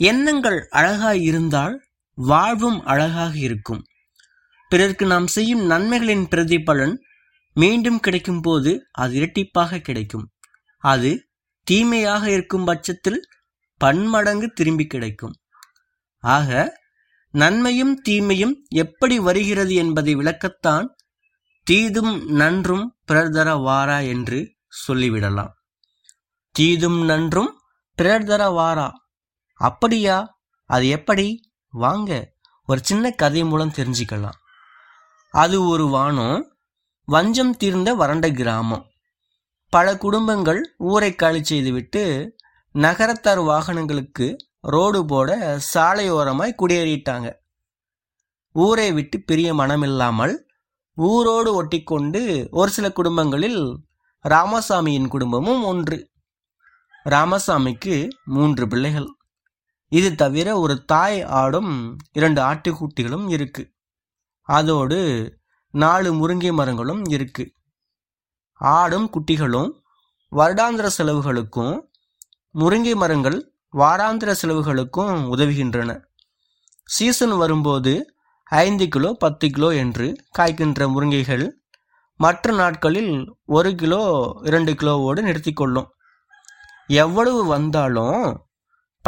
எண்ணங்கள் அழகாய் இருந்தால் வாழ்வும் அழகாக இருக்கும். பிறருக்கு நாம் செய்யும் நன்மைகளின் பிரதிபலன் மீண்டும் கிடைக்கும் போது அது இரட்டிப்பாக கிடைக்கும். அது தீமையாக இருக்கும் பட்சத்தில் பன்மடங்கு திரும்பி கிடைக்கும். ஆக நன்மையும் தீமையும் எப்படி வருகிறது என்பதை விளக்கத்தான் தீதும் நன்றும் பிறர் தர வாரா என்று சொல்லிவிடலாம். தீதும் நன்றும் பிறர் தர வாரா அப்படியா? அது எப்படி? வாங்க ஒரு சின்ன கதை மூலம் தெரிஞ்சுக்கலாம். அது ஒரு வானம் வஞ்சம் தீர்ந்த வறண்ட கிராமம். பல குடும்பங்கள் ஊரை காலி செய்துவிட்டு நகரத்தார் வாகனங்களுக்கு ரோடு போட சாலையோரமாய் குடியேறிட்டாங்க. ஊரை விட்டு பிரிய மனமில்லாமல் ஊரோடு ஒட்டிக்கொண்டு ஒரு சில குடும்பங்களில் ராமசாமியின் குடும்பமும் ஒன்று. ராமசாமிக்கு மூன்று பிள்ளைகள். இது தவிர ஒரு தாய் ஆடும் இரண்டு ஆட்டுக்குட்டிகளும் இருக்கு. அதோடு நாலு முருங்கை மரங்களும் இருக்கு. ஆடும் குட்டிகளும் வருடாந்திர செலவுகளுக்கும் முருங்கை மரங்கள் வாராந்திர செலவுகளுக்கும் உதவுகின்றன. சீசன் வரும்போது ஐந்து கிலோ பத்து கிலோ என்று காய்க்கின்ற முருங்கைகள் மற்ற நாட்களில் ஒரு கிலோ இரண்டு கிலோவோடு நிறுத்திக்கொள்ளும். எவ்வளவு வந்தாலும்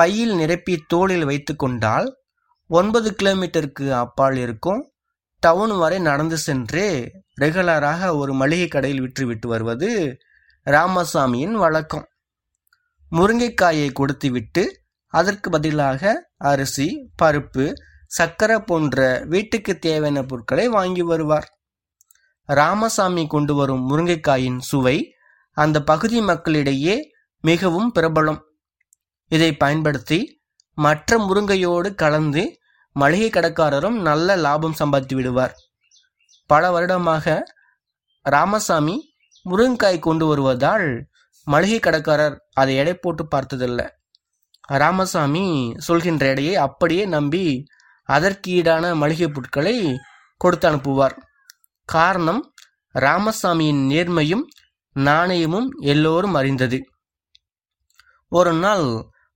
பையில் நிரப்பி தோளில் வைத்து கொண்டால் ஒன்பது கிலோமீட்டருக்கு அப்பால் இருக்கும். டவுன் வரை நடந்து சென்று ரெகுலராக ஒரு மளிகை கடையில் விற்றுவிட்டு வருவது ராமசாமியின் வழக்கம். முருங்கைக்காயை கொடுத்துவிட்டு அதற்கு பதிலாக அரிசி பருப்பு சக்கரை போன்ற வீட்டுக்கு தேவையான பொருட்களை வாங்கி வருவார். ராமசாமி கொண்டு வரும் முருங்கைக்காயின் சுவை அந்த பகுதி மக்களிடையே மிகவும் பிரபலம். இதை பயன்படுத்தி மற்ற முருங்கையோடு கலந்து மளிகை கடைக்காரரும் நல்ல லாபம் சம்பாதித்து விடுவார். பல வருடமாக ராமசாமி முருங்கைக்காய் கொண்டு வருவதால் மளிகை கடைக்காரர் அதை எடை போட்டு பார்த்ததில்லை. ராமசாமி சொல்கின்ற எடையை அப்படியே நம்பி அதற்கு ஈடான மளிகை பொருட்களை கொடுத்து அனுப்புவார். காரணம் ராமசாமியின் நேர்மையும் நாணயமும் எல்லோரும் அறிந்தது. ஒரு நாள்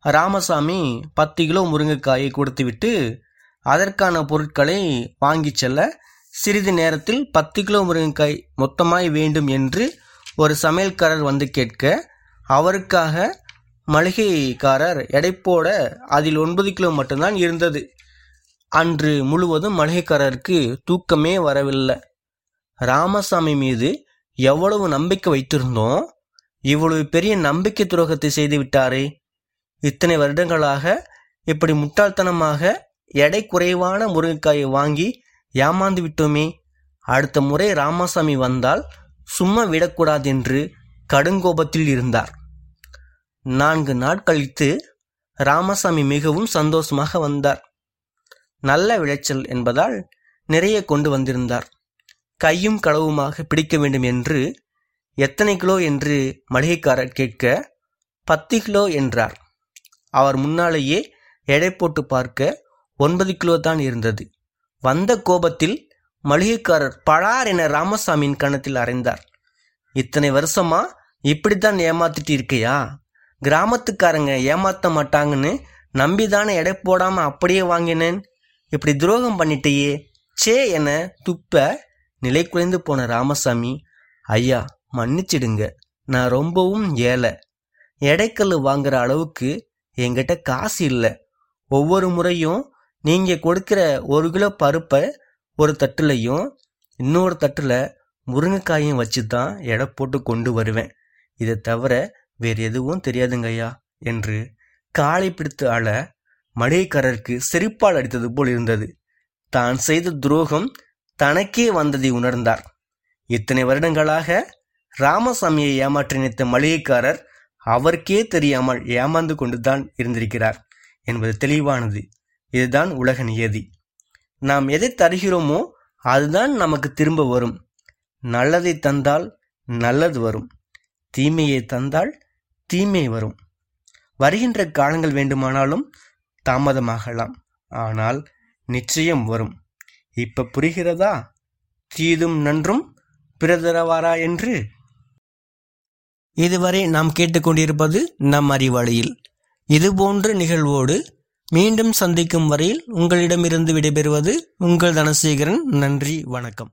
ராமசாமி பத்து கிலோ முருங்கைக்காயை கொடுத்துவிட்டு அதற்கான பொருட்களை வாங்கி செல்ல சிறிது நேரத்தில் பத்து கிலோ முருங்கைக்காய் மொத்தமாய் வேண்டும் என்று ஒரு சமையல்காரர் வந்து கேட்க அவருக்காக மளிகைக்காரர் எடைப்போட அதில் ஒன்பது கிலோ மட்டும்தான் இருந்தது. அன்று முழுவதும் மளிகைக்காரருக்கு தூக்கமே வரவில்லை. ராமசாமி மீது எவ்வளவு நம்பிக்கை வைத்திருந்தோம்? இவ்வளவு பெரிய நம்பிக்கை துரோகத்தை செய்து விட்டாரே. இத்தனை வருடங்களாக இப்படி முட்டாள்தனமாக எடை குறைவான முருங்கைக்காயை வாங்கி ஏமாந்து விட்டோமே. அடுத்த முறை ராமசாமி வந்தால் சும்மா விடக்கூடாது என்று கடுங்கோபத்தில் இருந்தார். நான்கு நாள் கழித்து ராமசாமி மிகவும் சந்தோஷமாக வந்தார். நல்ல விளைச்சல் என்பதால் நிறைய கொண்டு வந்திருந்தார். கையும் களவுமாக பிடிக்க வேண்டும் என்று எத்தனை கிலோ என்று மளிகைக்காரர் கேட்க பத்து கிலோ என்றார். அவர் முன்னாலேயே எடை போட்டு பார்க்க ஒன்பது கிலோ தான் இருந்தது. வந்த கோபத்தில் மளிகைக்காரர் பழார் என ராமசாமியின் கணத்தில் அறைந்தார். இத்தனை வருஷமா இப்படித்தான் ஏமாத்திட்டு இருக்கையா? கிராமத்துக்காரங்க ஏமாத்த மாட்டாங்கன்னு நம்பிதானே எடை போடாம அப்படியே வாங்கினேன். இப்படி துரோகம் பண்ணிட்டேயே சே என துப்ப நிலை குறைந்து போன ராமசாமி ஐயா மன்னிச்சிடுங்க நான் ரொம்பவும் ஏழை எடைக்கல் வாங்குற அளவுக்கு என்கிட்ட காசு இல்லை. ஒவ்வொரு முறையும் நீங்கள் கொடுக்குற ஒரு கிலோ பருப்பை ஒரு தட்டுலையும் இன்னொரு தட்டில் முருங்கைக்காயும் வச்சு தான் எடை போட்டு கொண்டு வருவேன். இதை தவிர வேறு எதுவும் தெரியாதுங்கய்யா என்று காலை பிடித்து அழ மளிகைக்காரருக்கு செரிப்பால் அடித்தது போல் இருந்தது. தான் செய்த துரோகம் தனக்கே வந்ததை உணர்ந்தார். இத்தனை வருடங்களாக ராமசாமியை ஏமாற்றி நினைத்த மளிகைக்காரர் அவருக்கே தெரியாமல் ஏமாந்து கொண்டுதான் இருந்திருக்கிறார் என்பது தெளிவானது. இதுதான் உலக நியதி. நாம் எதை தருகிறோமோ அதுதான் நமக்கு திரும்ப வரும். நல்லதை தந்தால் நல்லது வரும். தீமையை தந்தால் தீமை வரும். வருகின்ற காலங்கள் வேண்டுமானாலும் தாமதமாகலாம். ஆனால் நிச்சயம் வரும். இப்ப புரிகிறதா? தீதும் நன்றும் பிறதரவாரா என்று இதுவரை நாம் கேட்டுக்கொண்டிருப்பது நம் அறிவாளியில் இதுபோன்ற நிகழ்வோடு மீண்டும் சந்திக்கும் வரையில் உங்களிடமிருந்து விடைபெறுவது உங்கள் தனசேகரன். நன்றி வணக்கம்.